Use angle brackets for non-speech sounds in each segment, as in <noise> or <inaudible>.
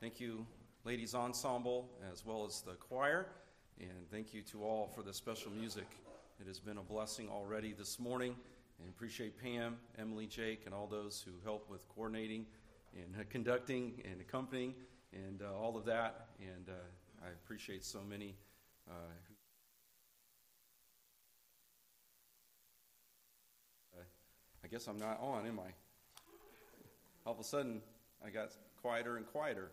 Thank you, ladies ensemble, as well as the choir. And thank you to all for the special music. It has been a blessing already this morning. And appreciate Pam, Emily, Jake, and all those who help with coordinating and <laughs> conducting and accompanying and uh, all of that. And uh, I appreciate so many. Uh, uh, I guess I'm not on, am I? All of a sudden, I got quieter and quieter.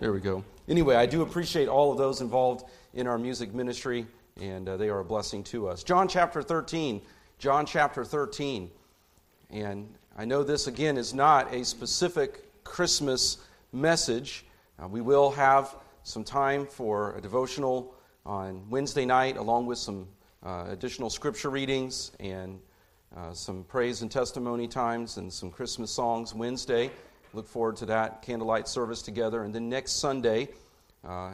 There we go. Anyway, I do appreciate all of those involved in our music ministry, and uh, they are a blessing to us. John chapter 13. John chapter 13. And I know this, again, is not a specific Christmas message. Uh, we will have some time for a devotional on Wednesday night, along with some uh, additional scripture readings and uh, some praise and testimony times and some Christmas songs Wednesday. Look forward to that candlelight service together. And then next Sunday, uh,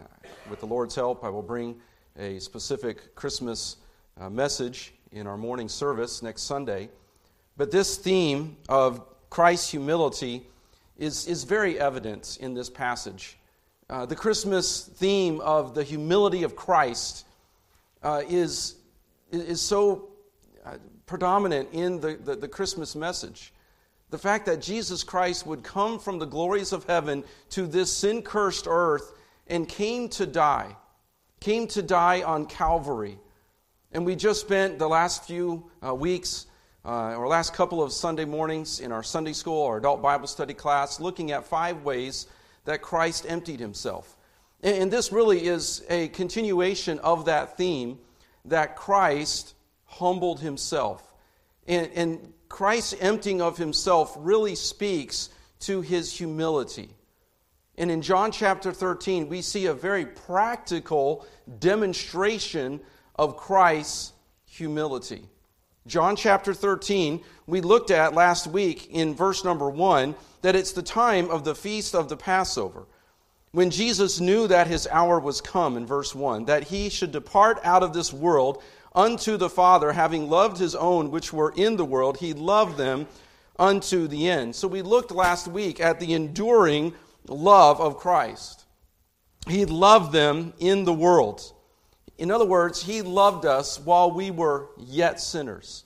with the Lord's help, I will bring a specific Christmas uh, message in our morning service next Sunday. But this theme of Christ's humility is, is very evident in this passage. Uh, the Christmas theme of the humility of Christ uh, is, is so uh, predominant in the, the, the Christmas message. The fact that Jesus Christ would come from the glories of heaven to this sin cursed earth and came to die, came to die on Calvary. And we just spent the last few uh, weeks, uh, or last couple of Sunday mornings in our Sunday school or adult Bible study class, looking at five ways that Christ emptied himself. And, and this really is a continuation of that theme that Christ humbled himself. And, and Christ's emptying of himself really speaks to his humility. And in John chapter 13, we see a very practical demonstration of Christ's humility. John chapter 13, we looked at last week in verse number 1 that it's the time of the feast of the Passover. When Jesus knew that his hour was come, in verse 1, that he should depart out of this world unto the Father, having loved his own which were in the world, he loved them unto the end. So we looked last week at the enduring love of Christ. He loved them in the world. In other words, he loved us while we were yet sinners.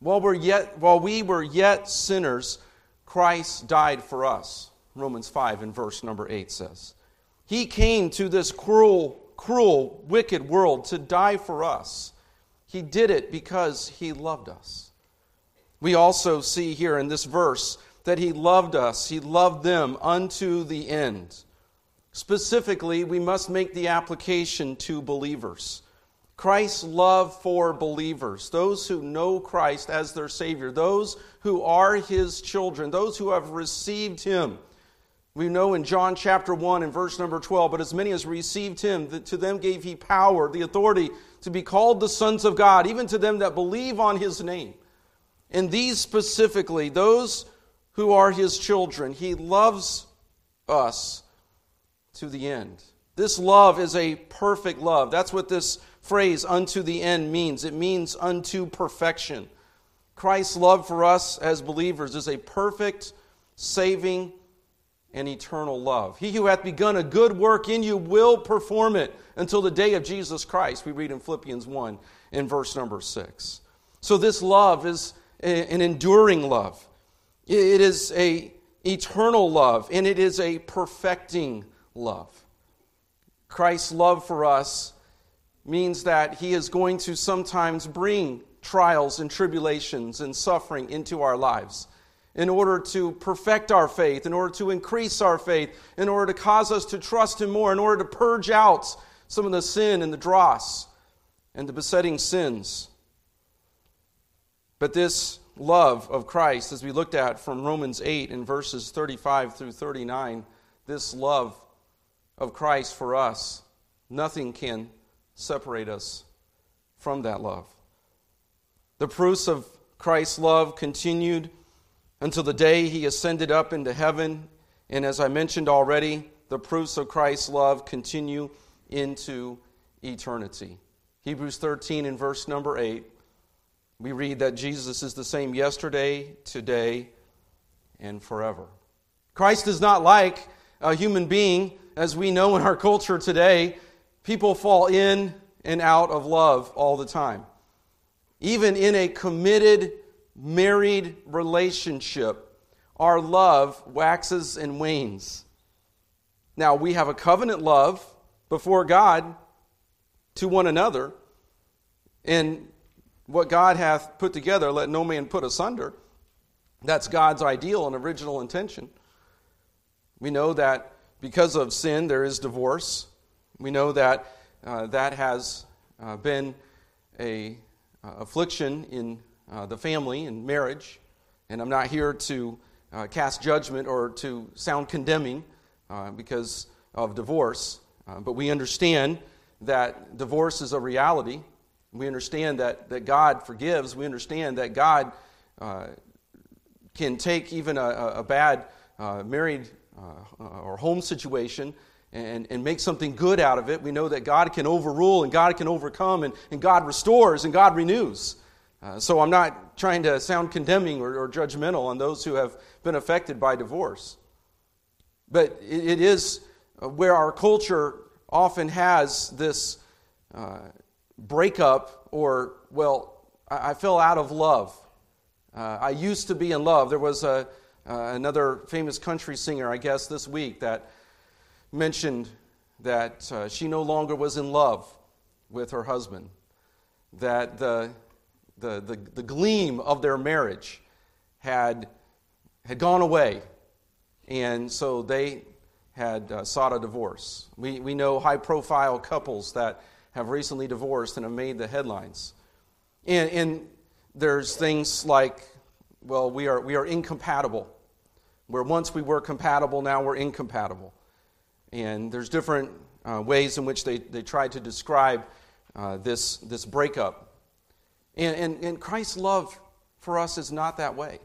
While, we're yet, while we were yet sinners, Christ died for us. Romans 5 and verse number 8 says. He came to this cruel cruel, wicked world to die for us. He did it because he loved us. We also see here in this verse that he loved us, he loved them unto the end. Specifically, we must make the application to believers. Christ's love for believers, those who know Christ as their Savior, those who are His children, those who have received Him we know in John chapter 1 and verse number 12, but as many as received him, to them gave he power, the authority to be called the sons of God, even to them that believe on his name. And these specifically, those who are his children, he loves us to the end. This love is a perfect love. That's what this phrase, unto the end, means. It means unto perfection. Christ's love for us as believers is a perfect, saving, and eternal love. He who hath begun a good work in you will perform it until the day of Jesus Christ. We read in Philippians 1 in verse number 6. So this love is an enduring love. It is a eternal love and it is a perfecting love. Christ's love for us means that he is going to sometimes bring trials and tribulations and suffering into our lives in order to perfect our faith, in order to increase our faith, in order to cause us to trust Him more, in order to purge out some of the sin and the dross and the besetting sins. But this love of Christ, as we looked at from Romans 8 in verses 35 through 39, this love of Christ for us, nothing can separate us from that love. The proofs of Christ's love continued until the day he ascended up into heaven. And as I mentioned already, the proofs of Christ's love continue into eternity. Hebrews 13 and verse number 8, we read that Jesus is the same yesterday, today, and forever. Christ is not like a human being, as we know in our culture today, people fall in and out of love all the time. Even in a committed, married relationship, our love waxes and wanes. Now, we have a covenant love before God to one another, and what God hath put together, let no man put asunder. That's God's ideal and original intention. We know that because of sin, there is divorce. We know that uh, that has uh, been a uh, affliction in uh, the family and marriage. And I'm not here to uh, cast judgment or to sound condemning uh, because of divorce, but we understand that divorce is a reality. We understand that, that God forgives. We understand that God can take even a, a bad married or home situation and, and make something good out of it. We know that God can overrule and God can overcome and, and God restores and God renews. Uh, so I'm not trying to sound condemning or, or, judgmental on those who have been affected by divorce. But it, it is uh, where our culture often has this uh, breakup or, well, I, I, fell out of love. Uh, I used to be in love. There was a, uh, another famous country singer, I guess, this week that mentioned that she no longer was in love with her husband, that the, the, the, the gleam of their marriage had, had gone away, and so they had uh, sought a divorce. We, we know high profile couples that have recently divorced and have made the headlines. And, and there's things like, well, we are, we are incompatible. Where once we were compatible, now we're incompatible. And there's different uh, ways in which they, they try to describe uh, this, this breakup. And, and, and, Christ's love for us is not that way.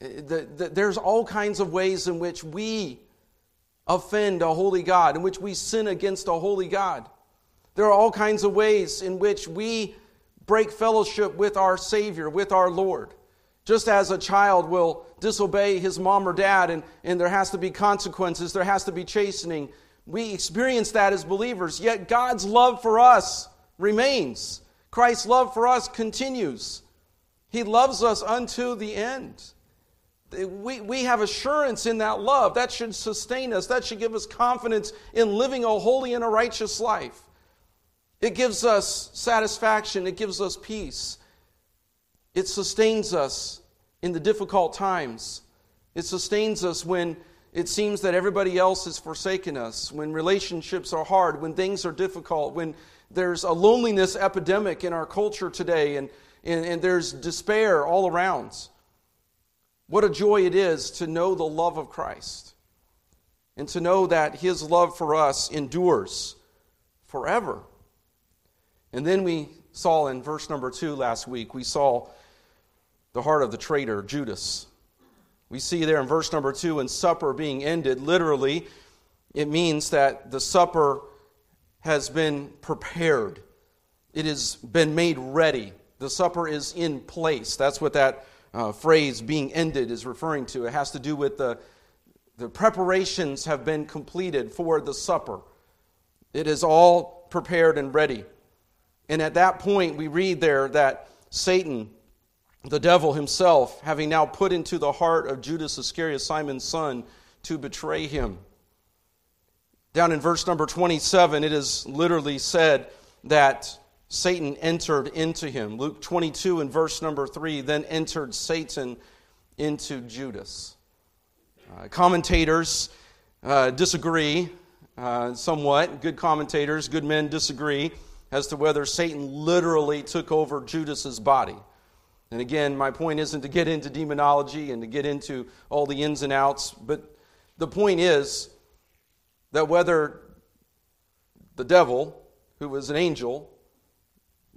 Eh, the, the, there's all kinds of ways in which we offend a holy God, in which we sin against a holy God. There are all kinds of ways in which we break fellowship with our Savior, with our Lord. Just as a child will disobey his mom or dad and, and there has to be consequences, there has to be chastening. We experience that as believers, yet God's love for us remains. Christ's love for us continues. He loves us unto the end. We, we have assurance in that love. That should sustain us. That should give us confidence in living a holy and a righteous life. It gives us satisfaction. It gives us peace. It sustains us in the difficult times. It sustains us when it seems that everybody else has forsaken us, when relationships are hard, when things are difficult, when there's a loneliness epidemic in our culture today, and, and, and there's despair all around. What a joy it is to know the love of Christ and to know that His love for us endures forever. And then we saw in verse number two last week, we saw the heart of the traitor, Judas. We see there in verse number two, and supper being ended, literally, it means that the supper has been prepared, it has been made ready. The supper is in place. That's what that uh, phrase being ended is referring to. It has to do with the, the preparations have been completed for the supper. It is all prepared and ready. And at that point, we read there that Satan the devil himself, having now put into the heart of Judas Iscariot, Simon's son, to betray him. Down in verse number 27, it is literally said that Satan entered into him. Luke 22 and verse number 3 then entered Satan into Judas. Uh, commentators uh, disagree uh, somewhat. Good commentators, good men disagree as to whether Satan literally took over Judas's body. And again, my point isn't to get into demonology and to get into all the ins and outs, but the point is that whether the devil, who was an angel,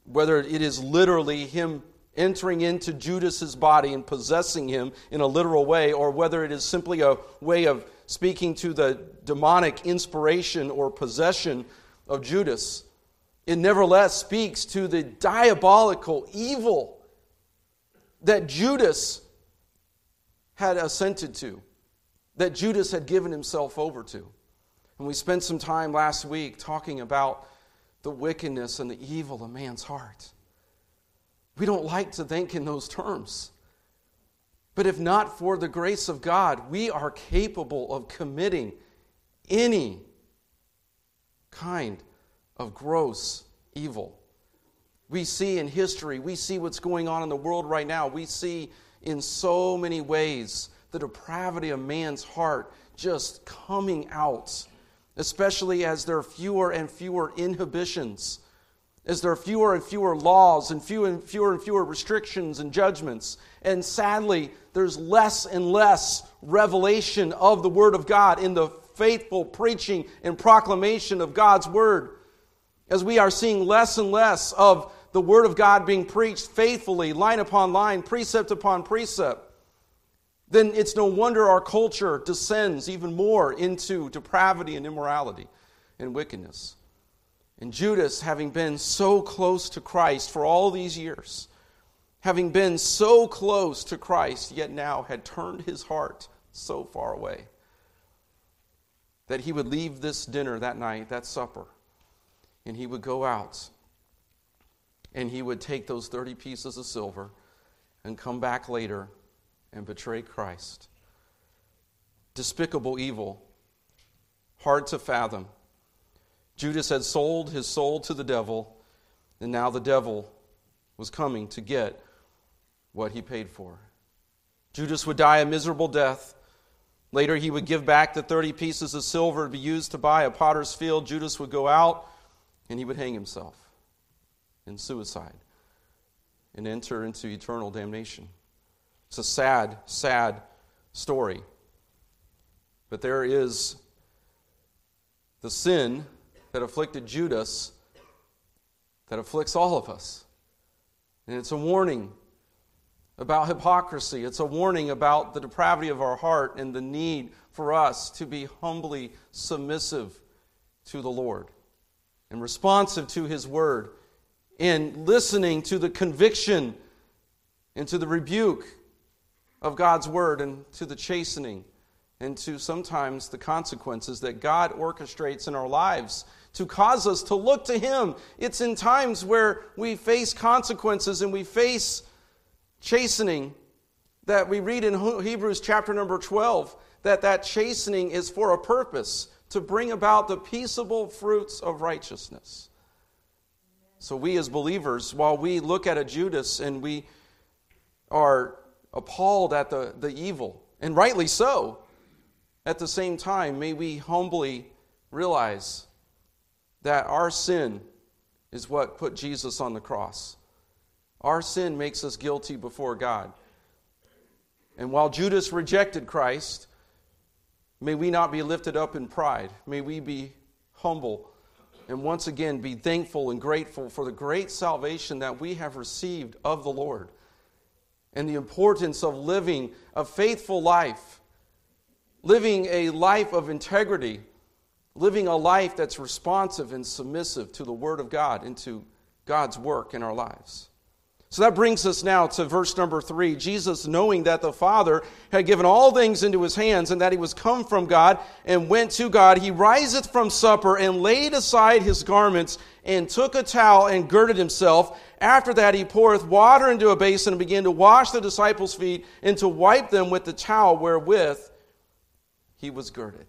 whether it is literally him entering into Judas's body and possessing him in a literal way, or whether it is simply a way of speaking to the demonic inspiration or possession of Judas, it nevertheless speaks to the diabolical evil that Judas had assented to. that Judas had given himself over to. And we spent some time last week talking about the wickedness and the evil of man's heart. We don't like to think in those terms. But if not for the grace of God, we are capable of committing any kind of gross evil. We see in history, we see what's going on in the world right now. We see in so many ways the depravity of man's heart just coming out, especially as there are fewer and fewer inhibitions, as there are fewer and fewer laws and fewer and fewer and fewer restrictions and judgments. And sadly, there's less and less revelation of the Word of God in the faithful preaching and proclamation of God's Word. As we are seeing less and less of the Word of God being preached faithfully, line upon line, precept upon precept, then it's no wonder our culture descends even more into depravity and immorality and wickedness. And Judas, having been so close to Christ for all these years, having been so close to Christ, yet now had turned his heart so far away that he would leave this dinner that night, that supper, and he would go out and he would take those 30 pieces of silver and come back later and betray Christ. Despicable evil, hard to fathom. Judas had sold his soul to the devil, and now the devil was coming to get what he paid for. Judas would die a miserable death. Later, he would give back the 30 pieces of silver to be used to buy a potter's field. Judas would go out and he would hang himself in suicide and enter into eternal damnation. It's a sad, sad story. But there is the sin that afflicted Judas that afflicts all of us. And it's a warning about hypocrisy. It's a warning about the depravity of our heart and the need for us to be humbly submissive to the Lord and responsive to His word and listening to the conviction and to the rebuke of God's word and to the chastening and to sometimes the consequences that God orchestrates in our lives to cause us to look to Him. It's in times where we face consequences and we face chastening that we read in Hebrews chapter number 12 that that chastening is for a purpose to bring about the peaceable fruits of righteousness. So we as believers, while we look at a Judas and we are appalled at the, the evil, and rightly so. At the same time, may we humbly realize that our sin is what put Jesus on the cross. Our sin makes us guilty before God. And while Judas rejected Christ, may we not be lifted up in pride. May we be humble and once again be thankful and grateful for the great salvation that we have received of the Lord and the importance of living a faithful life, living a life of integrity, living a life that's responsive and submissive to the Word of God and to God's work in our lives. So that brings us now to verse number three. Jesus, knowing that the Father had given all things into his hands and that he was come from God and went to God, he riseth from supper and laid aside his garments and took a towel and girded himself. After that, he poureth water into a basin and began to wash the disciples' feet and to wipe them with the towel wherewith he was girded.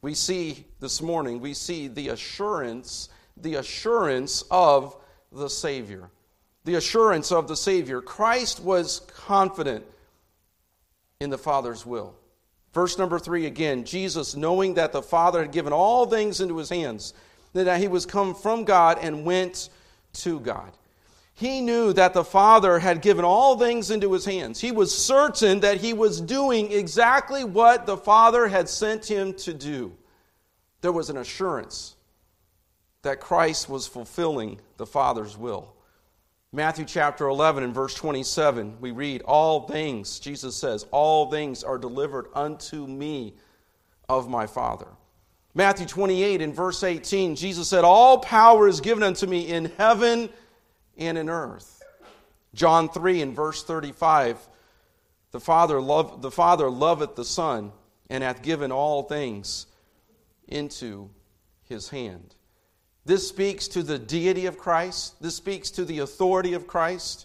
We see this morning, we see the assurance, the assurance of the Savior. The assurance of the Savior. Christ was confident in the Father's will. Verse number three again Jesus, knowing that the Father had given all things into his hands, that he was come from God and went to God. He knew that the Father had given all things into his hands. He was certain that he was doing exactly what the Father had sent him to do. There was an assurance that Christ was fulfilling the Father's will. Matthew chapter 11 and verse 27, we read, All things, Jesus says, all things are delivered unto me of my Father. Matthew 28 and verse 18, Jesus said, All power is given unto me in heaven and in earth. John 3 and verse 35 the Father, love, the Father loveth the Son and hath given all things into his hand. This speaks to the deity of Christ. This speaks to the authority of Christ.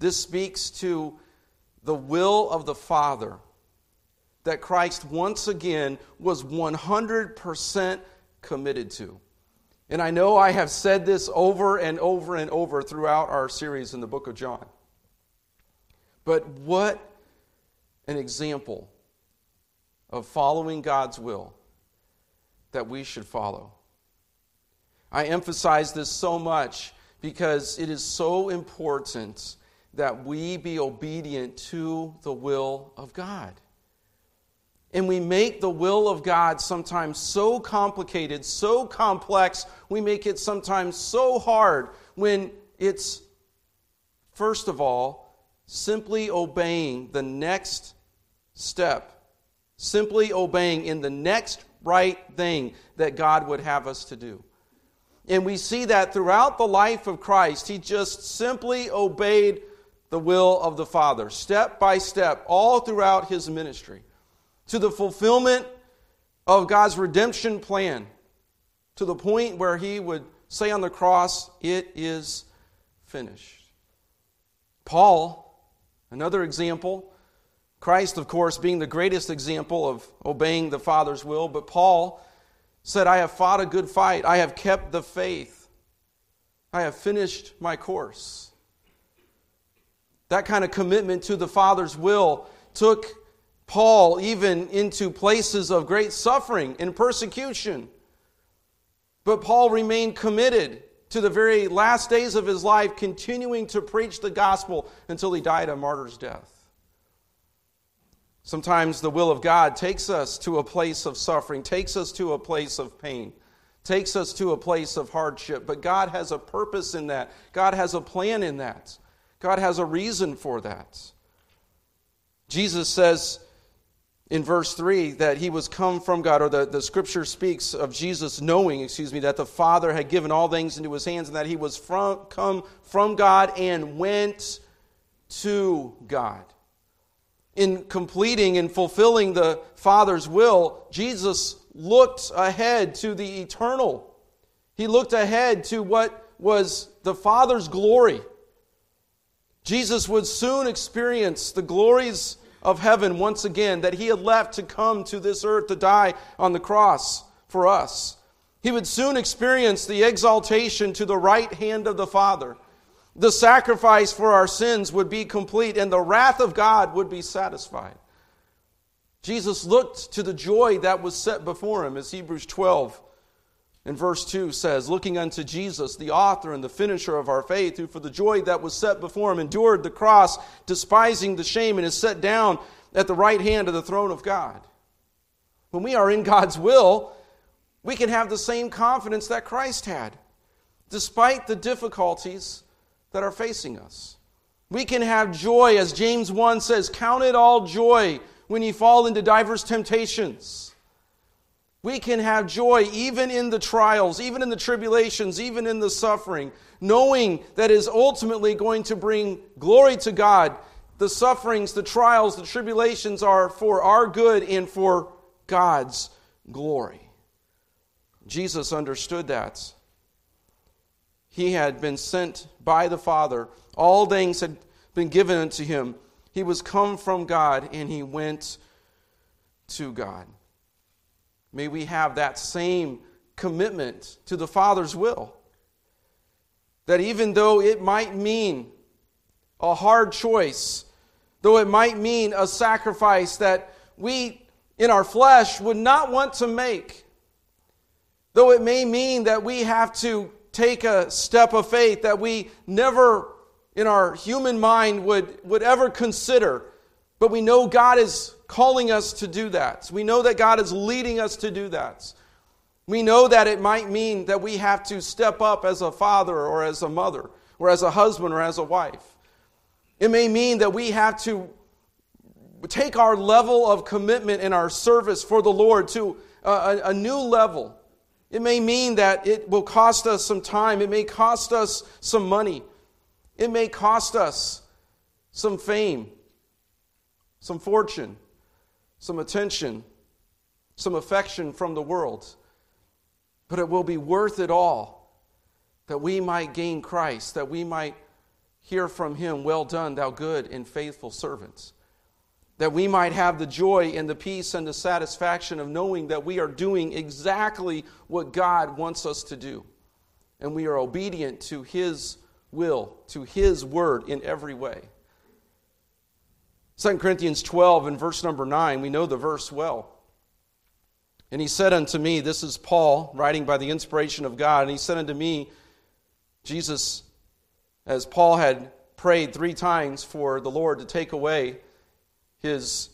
This speaks to the will of the Father that Christ once again was 100% committed to. And I know I have said this over and over and over throughout our series in the book of John. But what an example of following God's will that we should follow. I emphasize this so much because it is so important that we be obedient to the will of God. And we make the will of God sometimes so complicated, so complex, we make it sometimes so hard when it's, first of all, simply obeying the next step, simply obeying in the next right thing that God would have us to do. And we see that throughout the life of Christ, he just simply obeyed the will of the Father, step by step, all throughout his ministry, to the fulfillment of God's redemption plan, to the point where he would say on the cross, It is finished. Paul, another example, Christ, of course, being the greatest example of obeying the Father's will, but Paul said, I have fought a good fight, I have kept the faith, I have finished my course. That kind of commitment to the Father's will took Paul even into places of great suffering and persecution. But Paul remained committed to the very last days of his life, continuing to preach the gospel until he died a martyr's death. Sometimes the will of God takes us to a place of suffering, takes us to a place of pain, takes us to a place of hardship. But God has a purpose in that, God has a plan in that. God has a reason for that. Jesus says in verse 3 that he was come from God, or the, the scripture speaks of Jesus knowing, excuse me, that the Father had given all things into his hands and that he was from, come from God and went to God. In completing and fulfilling the Father's will, Jesus looked ahead to the eternal. He looked ahead to what was the Father's glory. Jesus would soon experience the glories of heaven once again that he had left to come to this earth to die on the cross for us. He would soon experience the exaltation to the right hand of the Father. The sacrifice for our sins would be complete, and the wrath of God would be satisfied. Jesus looked to the joy that was set before him, as Hebrews 12 and verse 2 says, Looking unto Jesus, the author and the finisher of our faith, who for the joy that was set before him endured the cross, despising the shame, and is set down at the right hand of the throne of God. When we are in God's will, we can have the same confidence that Christ had, despite the difficulties that are facing us. We can have joy, as James 1 says, Count it all joy when you fall into diverse temptations we can have joy even in the trials, even in the tribulations, even in the suffering, knowing that is ultimately going to bring glory to God. The sufferings, the trials, the tribulations are for our good and for God's glory. Jesus understood that. He had been sent by the Father, all things had been given unto him. He was come from God and he went to God. May we have that same commitment to the Father's will. That even though it might mean a hard choice, though it might mean a sacrifice that we in our flesh would not want to make, though it may mean that we have to take a step of faith that we never in our human mind would, would ever consider, but we know God is calling us to do that. We know that God is leading us to do that. We know that it might mean that we have to step up as a father or as a mother or as a husband or as a wife. It may mean that we have to take our level of commitment in our service for the Lord to a, a, new level. It may mean that it will cost us some time. It may cost us some money. It may cost us some fame, some fortune some attention, some affection from the world, but it will be worth it all that we might gain Christ, that we might hear from him, Well done, thou good and faithful servant. That we might have the joy and the peace and the satisfaction of knowing that we are doing exactly what God wants us to do. And we are obedient to his will, to his word in every way. 2 Corinthians 12 and verse number 9, we know the verse well. And he said unto me, This is Paul writing by the inspiration of God, and he said unto me, Jesus, as Paul had prayed three times for the Lord to take away his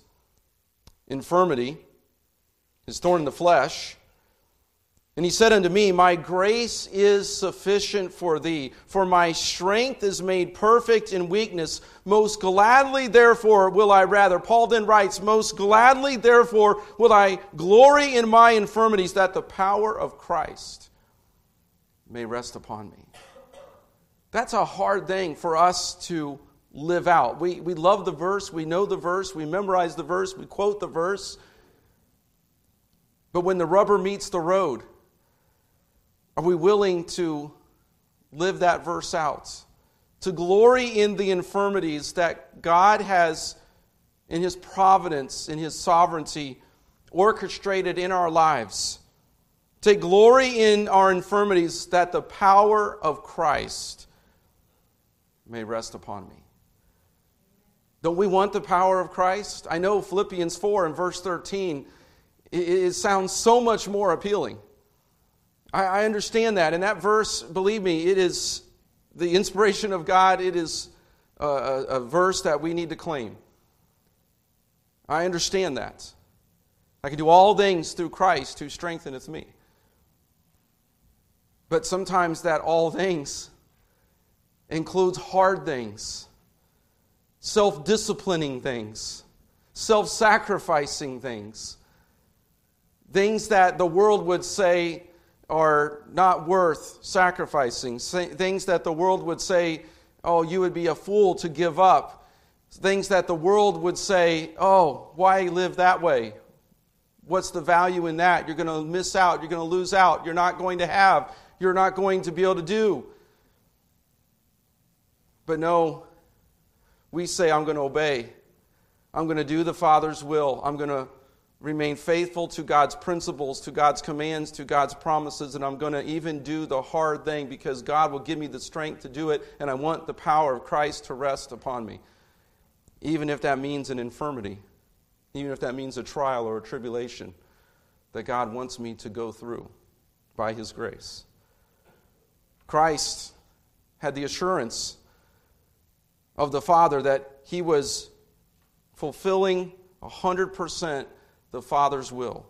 infirmity, his thorn in the flesh, and he said unto me, My grace is sufficient for thee, for my strength is made perfect in weakness. Most gladly, therefore, will I rather. Paul then writes, Most gladly, therefore, will I glory in my infirmities, that the power of Christ may rest upon me. That's a hard thing for us to live out. We, we love the verse, we know the verse, we memorize the verse, we quote the verse. But when the rubber meets the road, are we willing to live that verse out? To glory in the infirmities that God has, in His providence, in His sovereignty, orchestrated in our lives. To glory in our infirmities that the power of Christ may rest upon me. Don't we want the power of Christ? I know Philippians 4 and verse 13, it, it sounds so much more appealing. I, I understand that. And that verse, believe me, it is the inspiration of God. It is a, a, a verse that we need to claim. I understand that. I can do all things through Christ who strengtheneth me. But sometimes that all things includes hard things, self disciplining things, self sacrificing things, things that the world would say are not worth sacrificing, things that the world would say, oh, you would be a fool to give up, things that the world would say, oh, why live that way? What's the value in that? You're going to miss out, you're going to lose out, you're not going to have, you're not going to be able to do. But no, we say, I'm going to obey. I'm going to do the Father's will. I'm going to remain faithful to God's principles, to God's commands, to God's promises, and I'm going to even do the hard thing because God will give me the strength to do it, and I want the power of Christ to rest upon me. Even if that means an infirmity, even if that means a trial or a tribulation that God wants me to go through by His grace. Christ had the assurance of the Father that He was fulfilling 100% the Father's will.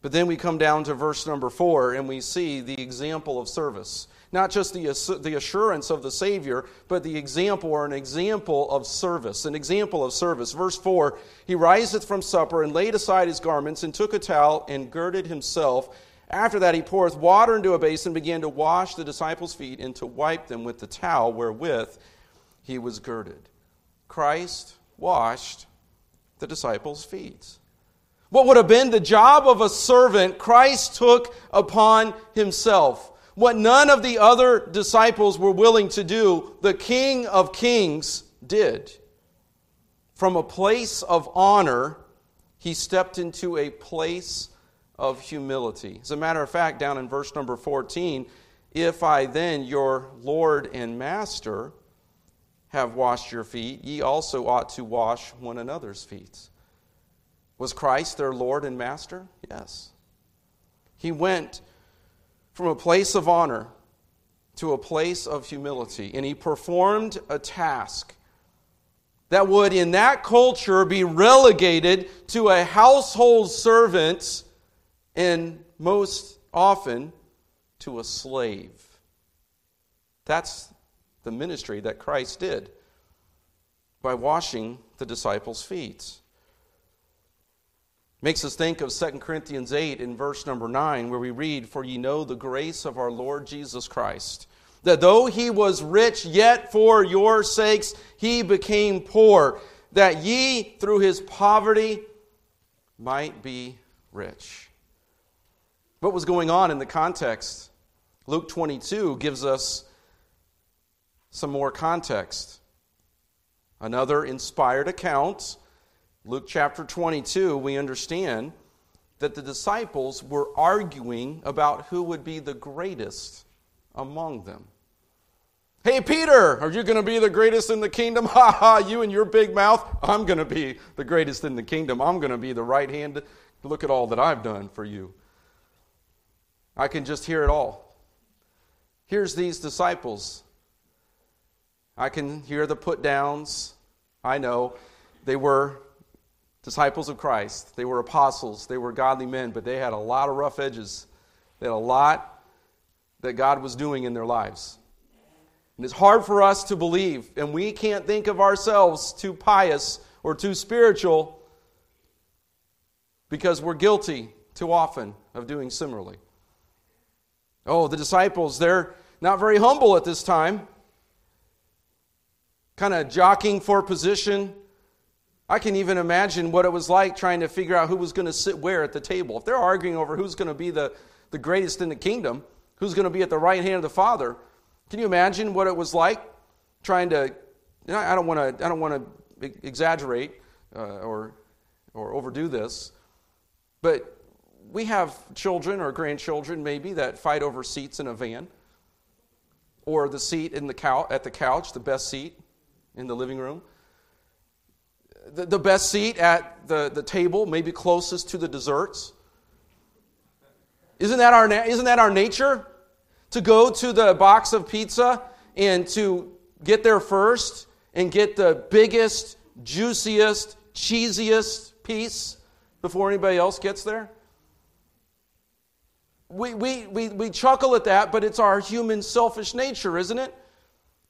But then we come down to verse number four and we see the example of service. Not just the, the assurance of the Savior, but the example or an example of service. An example of service. Verse 4 He riseth from supper and laid aside his garments and took a towel and girded himself. After that, he poureth water into a basin and began to wash the disciples' feet and to wipe them with the towel wherewith he was girded. Christ washed the disciples' feet. What would have been the job of a servant, Christ took upon himself. What none of the other disciples were willing to do, the King of Kings did. From a place of honor, he stepped into a place of humility. As a matter of fact, down in verse number 14, if I then, your Lord and Master, have washed your feet, ye also ought to wash one another's feet. Was Christ their Lord and Master? Yes. He went from a place of honor to a place of humility, and he performed a task that would, in that culture, be relegated to a household servant and most often to a slave. That's the ministry that Christ did by washing the disciples' feet. Makes us think of 2 Corinthians 8 in verse number 9, where we read, For ye know the grace of our Lord Jesus Christ, that though he was rich, yet for your sakes he became poor, that ye through his poverty might be rich. What was going on in the context? Luke 22 gives us some more context. Another inspired account, Luke chapter 22, we understand that the disciples were arguing about who would be the greatest among them. Hey, Peter, are you going to be the greatest in the kingdom? <laughs> Ha ha, you and your big mouth. I'm going to be the greatest in the kingdom. I'm going to be the right hand. Look at all that I've done for you. I can just hear it all. Here's these disciples. I can hear the put downs. I know they were disciples of Christ. They were apostles. They were godly men, but they had a lot of rough edges. They had a lot that God was doing in their lives. And it's hard for us to believe, and we can't think of ourselves too pious or too spiritual because we're guilty too often of doing similarly. Oh, the disciples, they're not very humble at this time, kind of jockeying for position I can even imagine what it was like trying to figure out who was going to sit where at the table. If they're arguing over who's going to be the, the greatest in the kingdom, who's going to be at the right hand of the Father, can you imagine what it was like trying to? You know, I don't want to. I don't want to exaggerate uh, or or overdo this, but we have children or grandchildren maybe that fight over seats in a van, or the seat in the couch at the couch, the best seat in the living room the, the best seat at the, the table, maybe closest to the desserts. Isn't that, our, isn't that our nature? To go to the box of pizza and to get there first and get the biggest, juiciest, cheesiest piece before anybody else gets there? We, we, we, we chuckle at that, but it's our human selfish nature, isn't it?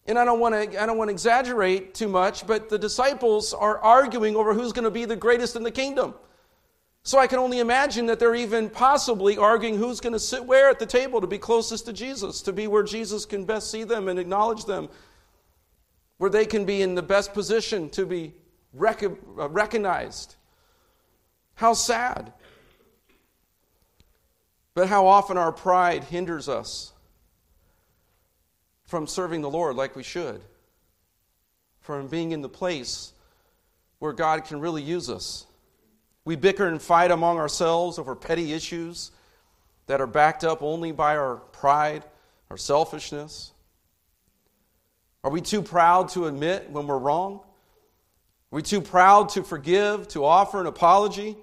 And I don't want to I don't want to exaggerate too much, but the disciples are arguing over who's going to be the greatest in the kingdom. So I can only imagine that they're even possibly arguing who's going to sit where at the table to be closest to Jesus, to be where Jesus can best see them and acknowledge them, where they can be in the best position to be rec- uh, recognized. How sad. But how often our pride hinders us from serving the Lord like we should, from being in the place where God can really use us. We bicker and fight among ourselves over petty issues that are backed up only by our pride, our selfishness. Are we too proud to admit when we're wrong? Are we too proud to forgive, to offer an apology?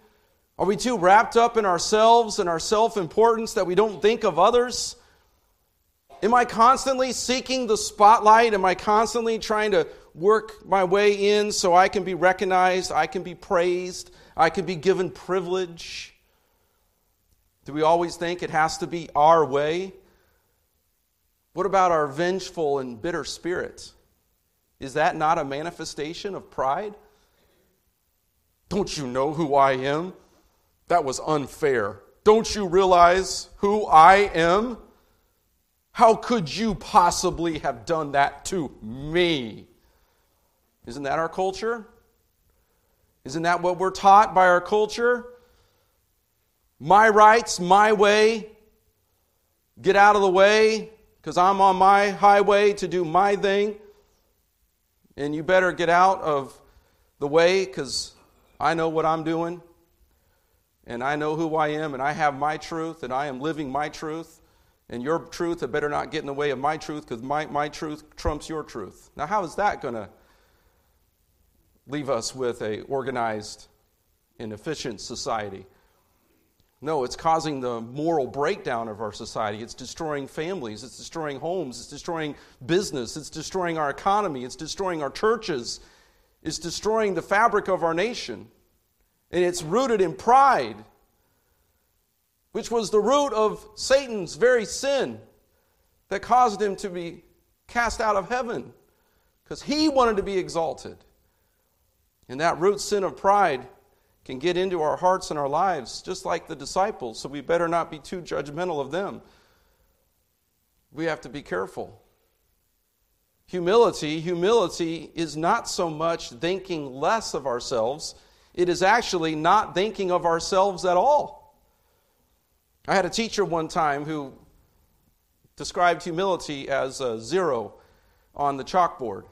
Are we too wrapped up in ourselves and our self importance that we don't think of others? Am I constantly seeking the spotlight? Am I constantly trying to work my way in so I can be recognized, I can be praised, I can be given privilege? Do we always think it has to be our way? What about our vengeful and bitter spirit? Is that not a manifestation of pride? Don't you know who I am? That was unfair. Don't you realize who I am? How could you possibly have done that to me? Isn't that our culture? Isn't that what we're taught by our culture? My rights, my way. Get out of the way because I'm on my highway to do my thing. And you better get out of the way because I know what I'm doing. And I know who I am, and I have my truth, and I am living my truth and your truth had better not get in the way of my truth because my, my truth trumps your truth. Now, how is that going to leave us with a organized and efficient society? No, it's causing the moral breakdown of our society. It's destroying families, it's destroying homes, it's destroying business, it's destroying our economy, it's destroying our churches, it's destroying the fabric of our nation. And it's rooted in pride which was the root of Satan's very sin that caused him to be cast out of heaven because he wanted to be exalted. And that root sin of pride can get into our hearts and our lives, just like the disciples, so we better not be too judgmental of them. We have to be careful. Humility, humility is not so much thinking less of ourselves, it is actually not thinking of ourselves at all. I had a teacher one time who described humility as a zero on the chalkboard.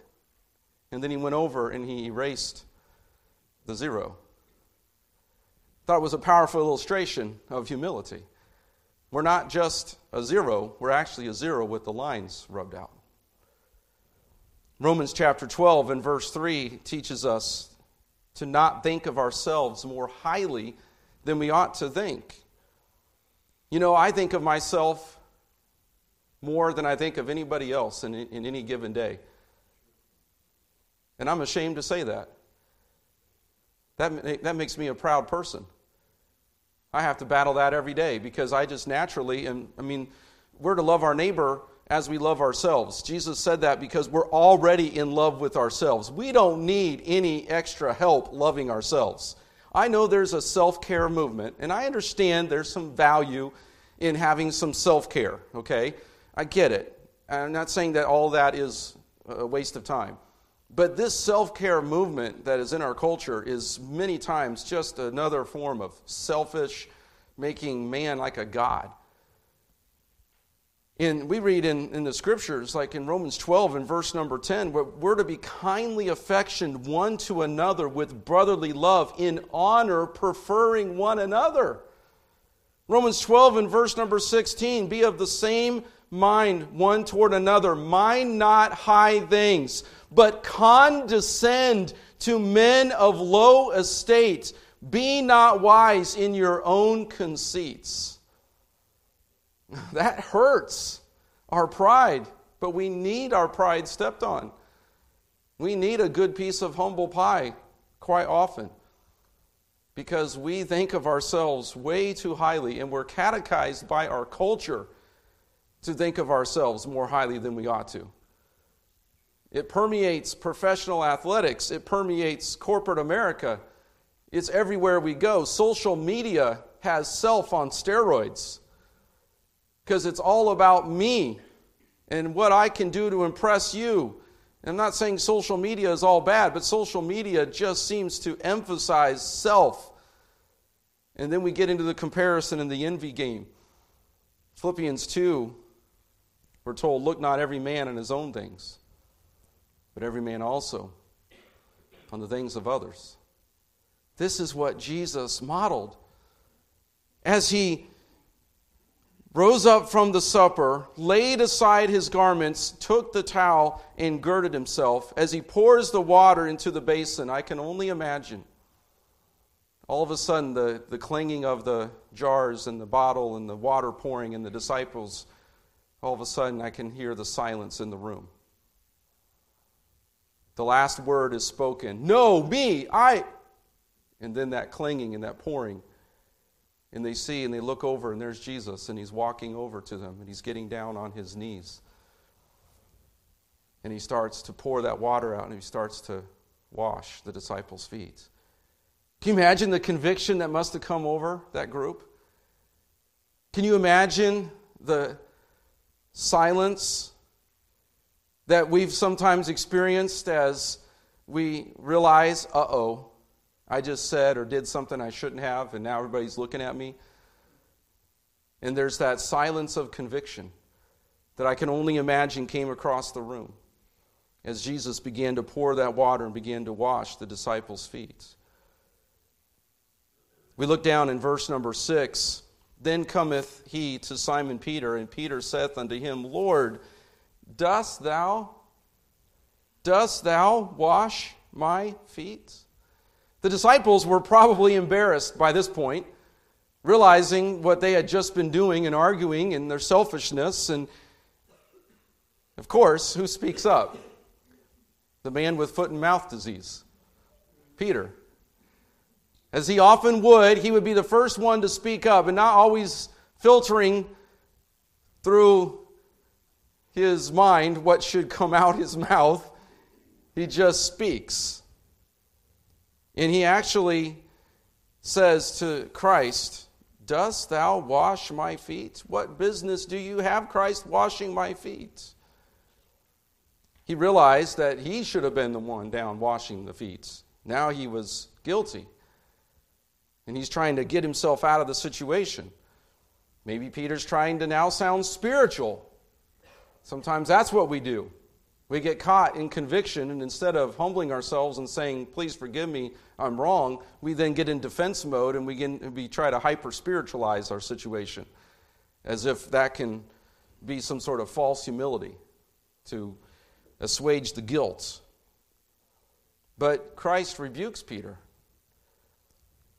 And then he went over and he erased the zero. Thought it was a powerful illustration of humility. We're not just a zero, we're actually a zero with the lines rubbed out. Romans chapter 12 and verse 3 teaches us to not think of ourselves more highly than we ought to think. You know, I think of myself more than I think of anybody else in, in any given day. And I'm ashamed to say that. That, that makes me a proud person. I have to battle that every day because I just naturally, and I mean, we're to love our neighbor as we love ourselves. Jesus said that because we're already in love with ourselves. We don't need any extra help loving ourselves. I know there's a self care movement, and I understand there's some value in having some self care, okay? I get it. I'm not saying that all that is a waste of time. But this self care movement that is in our culture is many times just another form of selfish, making man like a god. And we read in, in the scriptures, like in Romans 12 and verse number 10, we're, we're to be kindly affectioned one to another with brotherly love, in honor, preferring one another. Romans 12 and verse number 16, be of the same mind one toward another. Mind not high things but condescend to men of low estate. Be not wise in your own conceits. <laughs> That hurts our pride, but we need our pride stepped on. We need a good piece of humble pie quite often because we think of ourselves way too highly and we're catechized by our culture to think of ourselves more highly than we ought to. It permeates professional athletics, it permeates corporate America. It's everywhere we go. Social media has self on steroids because it's all about me and what I can do to impress you. I'm not saying social media is all bad, but social media just seems to emphasize self. And then we get into the comparison and the envy game. Philippians 2, we're told, Look not every man in his own things but every man also on the things of others. This is what Jesus modeled. As he rose up from the supper, laid aside his garments, took the towel, and girded himself. As he pours the water into the basin, I can only imagine. All of a sudden, the, the clanging of the jars and the bottle and the water pouring and the disciples, all of a sudden, I can hear the silence in the room. The last word is spoken No, me, I. And then that clinging and that pouring. And they see and they look over, and there's Jesus, and he's walking over to them, and he's getting down on his knees. And he starts to pour that water out, and he starts to wash the disciples' feet. Can you imagine the conviction that must have come over that group? Can you imagine the silence that we've sometimes experienced as we realize, uh oh, I just said or did something I shouldn't have, and now everybody's looking at me. And there's that silence of conviction that I can only imagine came across the room as Jesus began to pour that water and began to wash the disciples' feet. We look down in verse number six. Then cometh he to Simon Peter, and Peter saith unto him, Lord, Dost thou, dost thou wash my feet? The disciples were probably embarrassed by this point, realizing what they had just been doing and arguing and their selfishness. And of course, who speaks up? The man with foot and mouth disease, Peter. As he often would, he would be the first one to speak up and not always filtering through his mind what should come out his mouth. He just speaks. And he actually says to Christ, Dost thou wash my feet? What business do you have, Christ, washing my feet? He realized that he should have been the one down washing the feet. Now he was guilty. And he's trying to get himself out of the situation. Maybe Peter's trying to now sound spiritual. Sometimes that's what we do. We get caught in conviction, and instead of humbling ourselves and saying, Please forgive me, I'm wrong, we then get in defense mode and we, get, we try to hyper spiritualize our situation as if that can be some sort of false humility to assuage the guilt. But Christ rebukes Peter.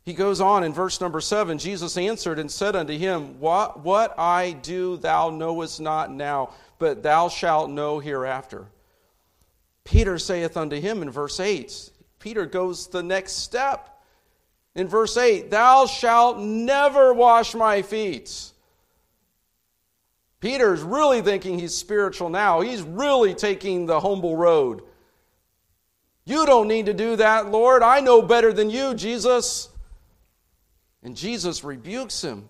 He goes on in verse number seven Jesus answered and said unto him, What, what I do thou knowest not now, but thou shalt know hereafter. Peter saith unto him in verse 8, Peter goes the next step. In verse 8, Thou shalt never wash my feet. Peter's really thinking he's spiritual now. He's really taking the humble road. You don't need to do that, Lord. I know better than you, Jesus. And Jesus rebukes him.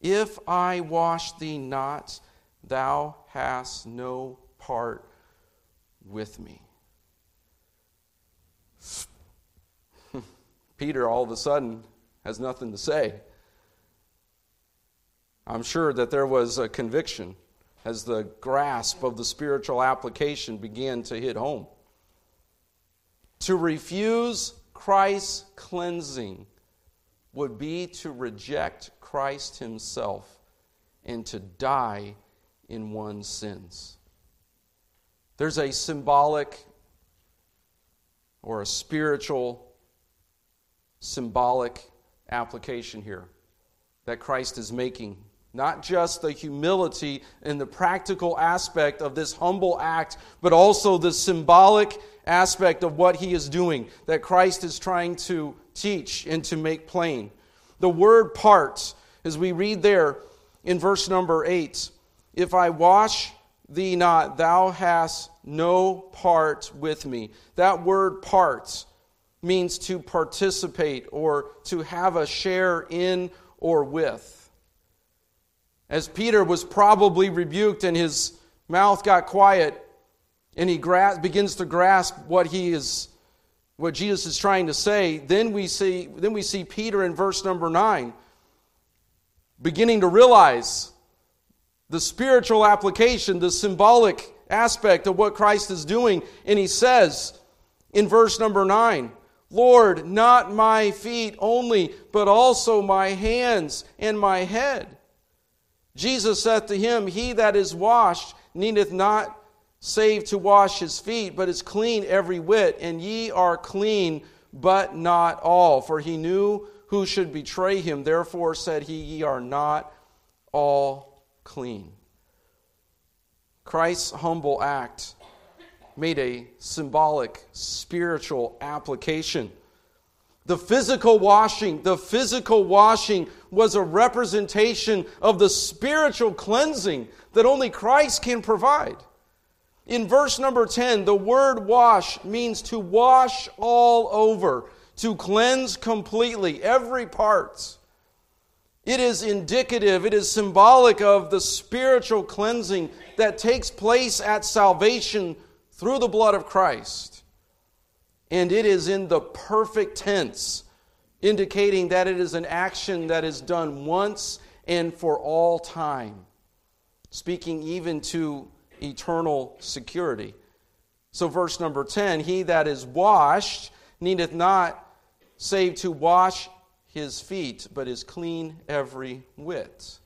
If I wash thee not, thou hast no part with me. <laughs> Peter all of a sudden has nothing to say. I'm sure that there was a conviction as the grasp of the spiritual application began to hit home. To refuse Christ's cleansing would be to reject Christ Himself and to die in one's sins. There's a symbolic or a spiritual symbolic application here that Christ is making not just the humility and the practical aspect of this humble act, but also the symbolic aspect of what he is doing that Christ is trying to teach and to make plain. The word parts, as we read there in verse number 8, if I wash thee not, thou hast no part with me. That word part means to participate or to have a share in or with. As Peter was probably rebuked and his mouth got quiet, and he gra- begins to grasp what he is what Jesus is trying to say, then we see then we see Peter in verse number 9 beginning to realize the spiritual application, the symbolic aspect of what Christ is doing, and he says in verse number 9, Lord, not my feet only, but also my hands and my head. Jesus saith to him, He that is washed needeth not save to wash his feet, but is clean every whit, and ye are clean, but not all. For he knew who should betray him. Therefore said he, Ye are not all clean. Christ's humble act made a symbolic, spiritual application the physical washing, the physical washing was a representation of the spiritual cleansing that only Christ can provide. In verse number 10, the word wash means to wash all over, to cleanse completely, every part. It is indicative, it is symbolic of the spiritual cleansing that takes place at salvation through the blood of Christ and it is in the perfect tense, indicating that it is an action that is done once and for all time, speaking even to eternal security. So, verse number 10 He that is washed needeth not save to wash his feet, but is clean every whit.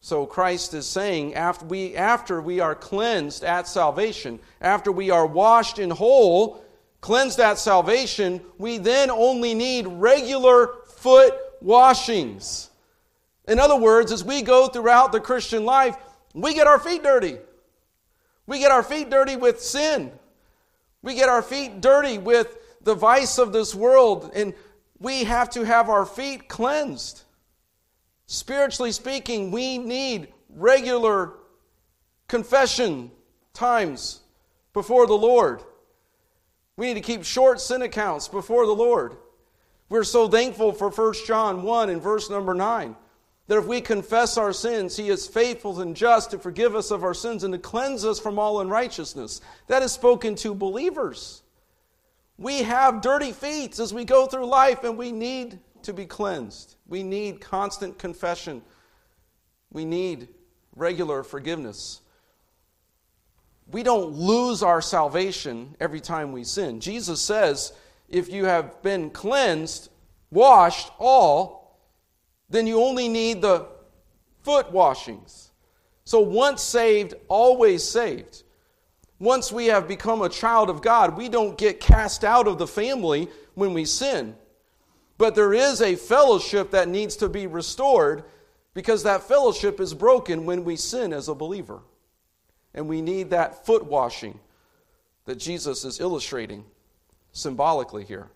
So Christ is saying after we, after we are cleansed at salvation, after we are washed in whole, cleansed at salvation, we then only need regular foot washings. In other words, as we go throughout the Christian life, we get our feet dirty. We get our feet dirty with sin. We get our feet dirty with the vice of this world, and we have to have our feet cleansed. Spiritually speaking, we need regular confession times before the Lord. We need to keep short sin accounts before the Lord. We're so thankful for 1 John 1 and verse number 9 that if we confess our sins, He is faithful and just to forgive us of our sins and to cleanse us from all unrighteousness. That is spoken to believers. We have dirty feet as we go through life and we need to be cleansed. We need constant confession. We need regular forgiveness. We don't lose our salvation every time we sin. Jesus says, if you have been cleansed, washed all, then you only need the foot washings. So once saved, always saved. Once we have become a child of God, we don't get cast out of the family when we sin. But there is a fellowship that needs to be restored because that fellowship is broken when we sin as a believer. And we need that foot washing that Jesus is illustrating symbolically here.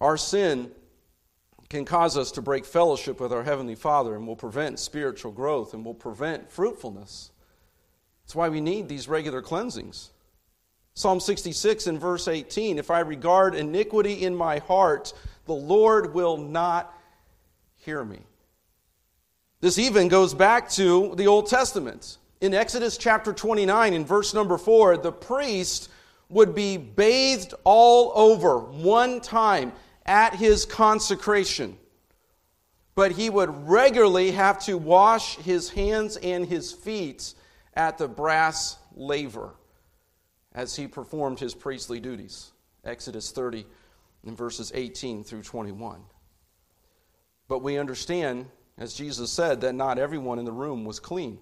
Our sin can cause us to break fellowship with our Heavenly Father and will prevent spiritual growth and will prevent fruitfulness. That's why we need these regular cleansings. Psalm 66 and verse 18 If I regard iniquity in my heart, the Lord will not hear me. This even goes back to the Old Testament. In Exodus chapter 29, in verse number 4, the priest would be bathed all over one time at his consecration. But he would regularly have to wash his hands and his feet at the brass laver as he performed his priestly duties. Exodus 30 in verses 18 through 21. But we understand, as Jesus said, that not everyone in the room was clean.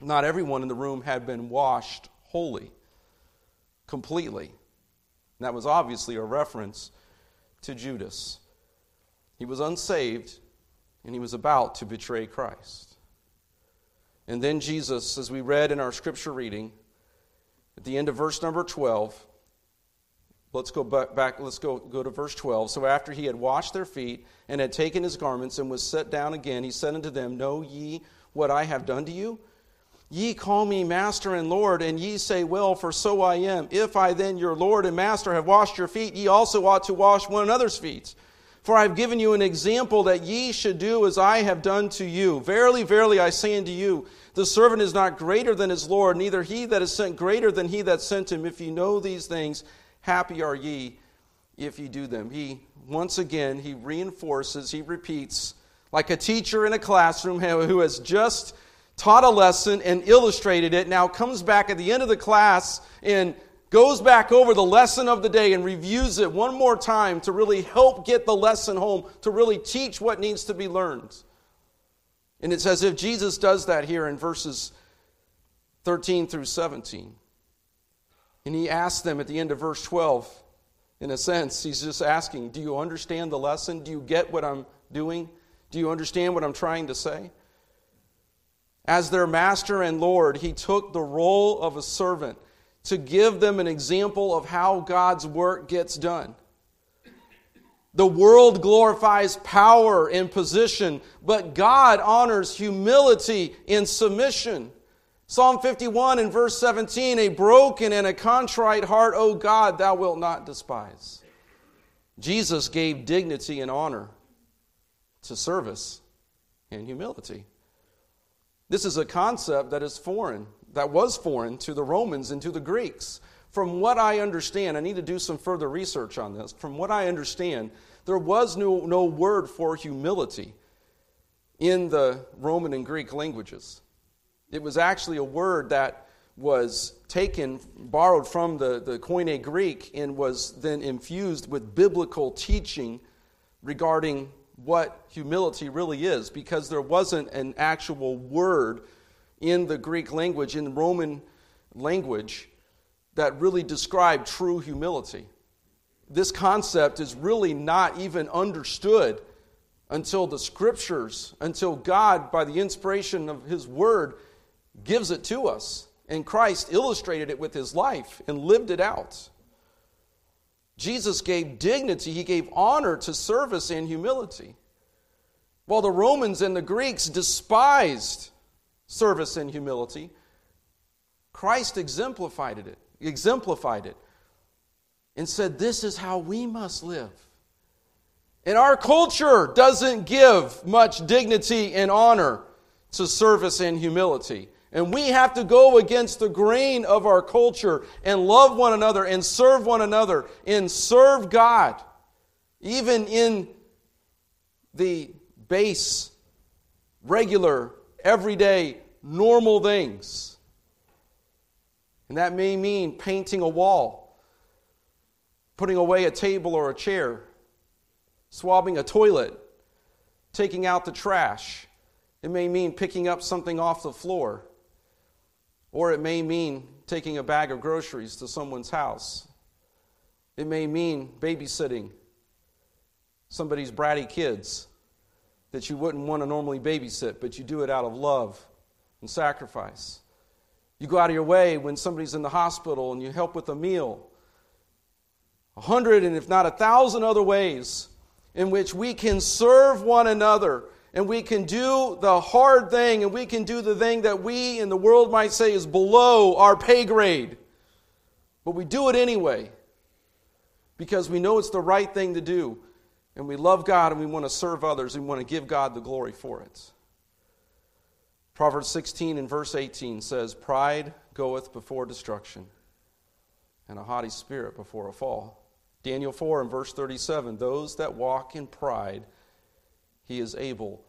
Not everyone in the room had been washed wholly, completely. And that was obviously a reference to Judas. He was unsaved, and he was about to betray Christ. And then Jesus, as we read in our scripture reading, at the end of verse number 12, let's go back, let's go, go to verse 12. So after he had washed their feet and had taken his garments and was set down again, he said unto them, Know ye what I have done to you? Ye call me Master and Lord, and ye say, Well, for so I am. If I then, your Lord and Master, have washed your feet, ye also ought to wash one another's feet. For I have given you an example that ye should do as I have done to you. Verily, verily, I say unto you, the servant is not greater than his Lord, neither he that is sent greater than he that sent him. If ye know these things, happy are ye if ye do them. He, once again, he reinforces, he repeats, like a teacher in a classroom who has just taught a lesson and illustrated it, now comes back at the end of the class and goes back over the lesson of the day and reviews it one more time to really help get the lesson home, to really teach what needs to be learned. And it's as if Jesus does that here in verses 13 through 17. And he asks them at the end of verse 12, in a sense, he's just asking, Do you understand the lesson? Do you get what I'm doing? Do you understand what I'm trying to say? As their master and Lord, he took the role of a servant to give them an example of how God's work gets done. The world glorifies power and position, but God honors humility and submission. Psalm 51 and verse 17 A broken and a contrite heart, O God, thou wilt not despise. Jesus gave dignity and honor to service and humility. This is a concept that is foreign, that was foreign to the Romans and to the Greeks. From what I understand, I need to do some further research on this. From what I understand, there was no, no word for humility in the Roman and Greek languages. It was actually a word that was taken, borrowed from the, the Koine Greek, and was then infused with biblical teaching regarding what humility really is, because there wasn't an actual word in the Greek language, in Roman language, that really describe true humility. This concept is really not even understood until the scriptures, until God, by the inspiration of His Word, gives it to us. And Christ illustrated it with His life and lived it out. Jesus gave dignity, He gave honor to service and humility. While the Romans and the Greeks despised service and humility, Christ exemplified it exemplified it and said, This is how we must live. And our culture doesn't give much dignity and honor to service and humility. And we have to go against the grain of our culture and love one another and serve one another and serve God even in the base, regular, everyday, normal things. And that may mean painting a wall, putting away a table or a chair, swabbing a toilet, taking out the trash. It may mean picking up something off the floor. Or it may mean taking a bag of groceries to someone's house. It may mean babysitting somebody's bratty kids that you wouldn't want to normally babysit, but you do it out of love and sacrifice. You go out of your way when somebody's in the hospital and you help with a meal. A hundred and if not a thousand other ways in which we can serve one another and we can do the hard thing and we can do the thing that we in the world might say is below our pay grade. But we do it anyway because we know it's the right thing to do. And we love God and we want to serve others and we want to give God the glory for it. Proverbs 16 and verse 18 says, Pride goeth before destruction, and a haughty spirit before a fall. Daniel 4 and verse 37 Those that walk in pride, he is able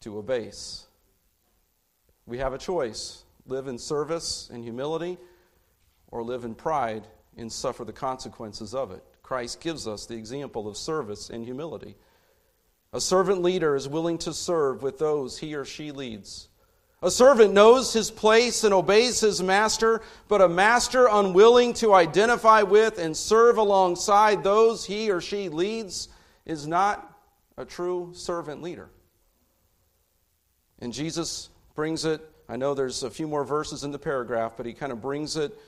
to abase. We have a choice live in service and humility, or live in pride and suffer the consequences of it. Christ gives us the example of service and humility. A servant leader is willing to serve with those he or she leads. A servant knows his place and obeys his master, but a master unwilling to identify with and serve alongside those he or she leads is not a true servant leader. And Jesus brings it, I know there's a few more verses in the paragraph, but he kind of brings it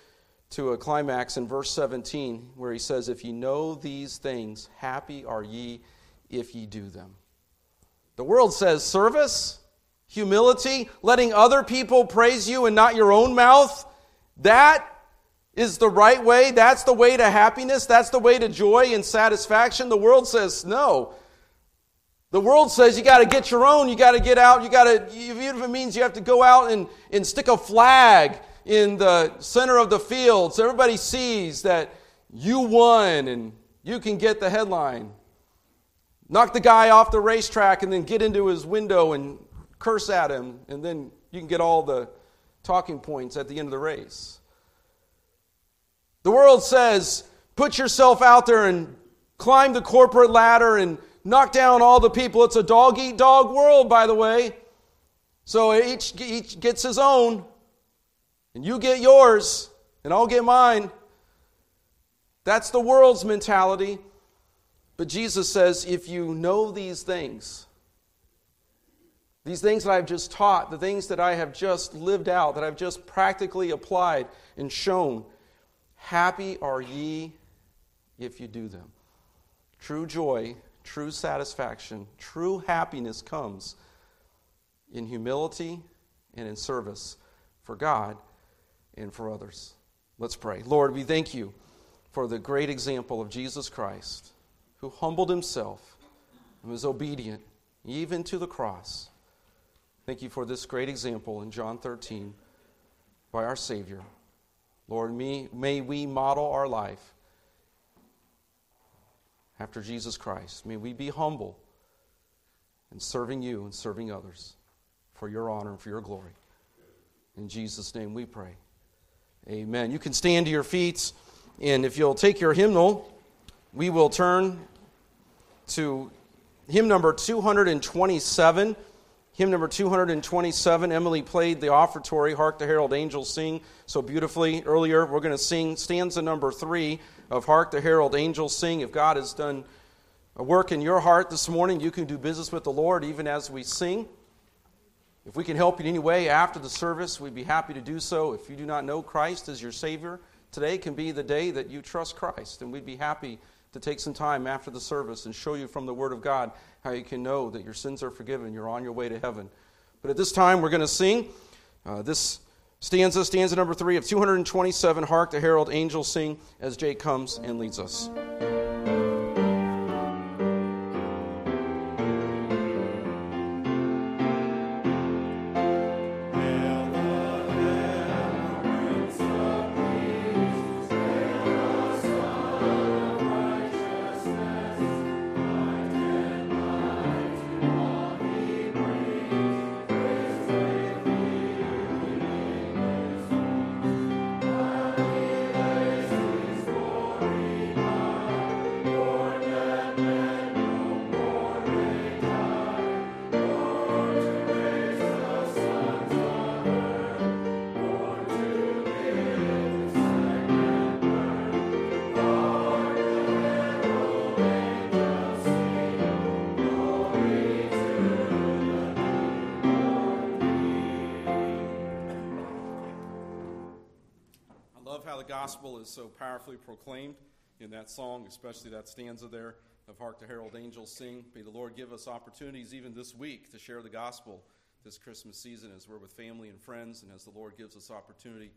to a climax in verse 17 where he says, If ye know these things, happy are ye if ye do them. The world says service, humility, letting other people praise you and not your own mouth. That is the right way. That's the way to happiness. That's the way to joy and satisfaction. The world says no. The world says you got to get your own. You got to get out. You got to, even if it means you have to go out and, and stick a flag in the center of the field so everybody sees that you won and you can get the headline. Knock the guy off the racetrack and then get into his window and curse at him, and then you can get all the talking points at the end of the race. The world says, put yourself out there and climb the corporate ladder and knock down all the people. It's a dog eat dog world, by the way. So each, each gets his own, and you get yours, and I'll get mine. That's the world's mentality. But Jesus says, if you know these things, these things that I've just taught, the things that I have just lived out, that I've just practically applied and shown, happy are ye if you do them. True joy, true satisfaction, true happiness comes in humility and in service for God and for others. Let's pray. Lord, we thank you for the great example of Jesus Christ who humbled himself and was obedient even to the cross. Thank you for this great example in John 13 by our Savior. Lord, may, may we model our life after Jesus Christ. May we be humble in serving you and serving others for your honor and for your glory. In Jesus' name we pray. Amen. You can stand to your feet, and if you'll take your hymnal, we will turn to hymn number 227. Hymn number 227. Emily played the offertory, Hark the Herald Angels Sing, so beautifully earlier. We're going to sing stanza number three of Hark the Herald Angels Sing. If God has done a work in your heart this morning, you can do business with the Lord even as we sing. If we can help you in any way after the service, we'd be happy to do so. If you do not know Christ as your Savior, today can be the day that you trust Christ, and we'd be happy to take some time after the service and show you from the Word of God how you can know that your sins are forgiven, you're on your way to heaven. But at this time, we're going to sing uh, this stanza, stanza number three of 227 Hark the Herald Angels Sing as Jake comes and leads us. Gospel is so powerfully proclaimed in that song, especially that stanza there of Hark the Herald Angels Sing. May the Lord give us opportunities even this week to share the gospel this Christmas season as we're with family and friends, and as the Lord gives us opportunity,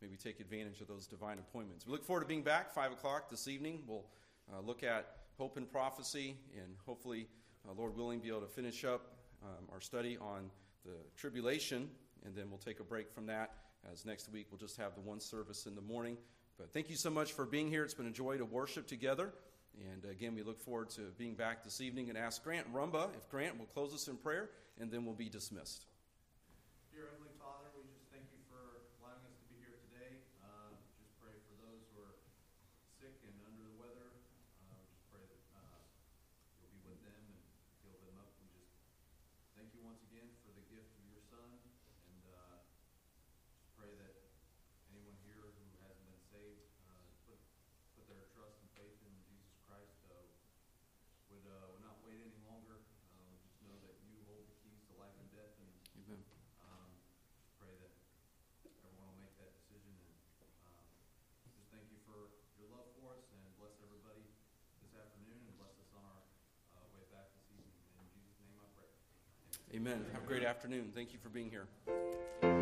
may we take advantage of those divine appointments. We look forward to being back 5 o'clock this evening. We'll uh, look at hope and prophecy, and hopefully, uh, Lord willing, be able to finish up um, our study on the tribulation, and then we'll take a break from that as next week we'll just have the one service in the morning. But thank you so much for being here. It's been a joy to worship together. And again, we look forward to being back this evening and ask Grant Rumba if Grant will close us in prayer, and then we'll be dismissed. Amen. Have a great afternoon. Thank you for being here.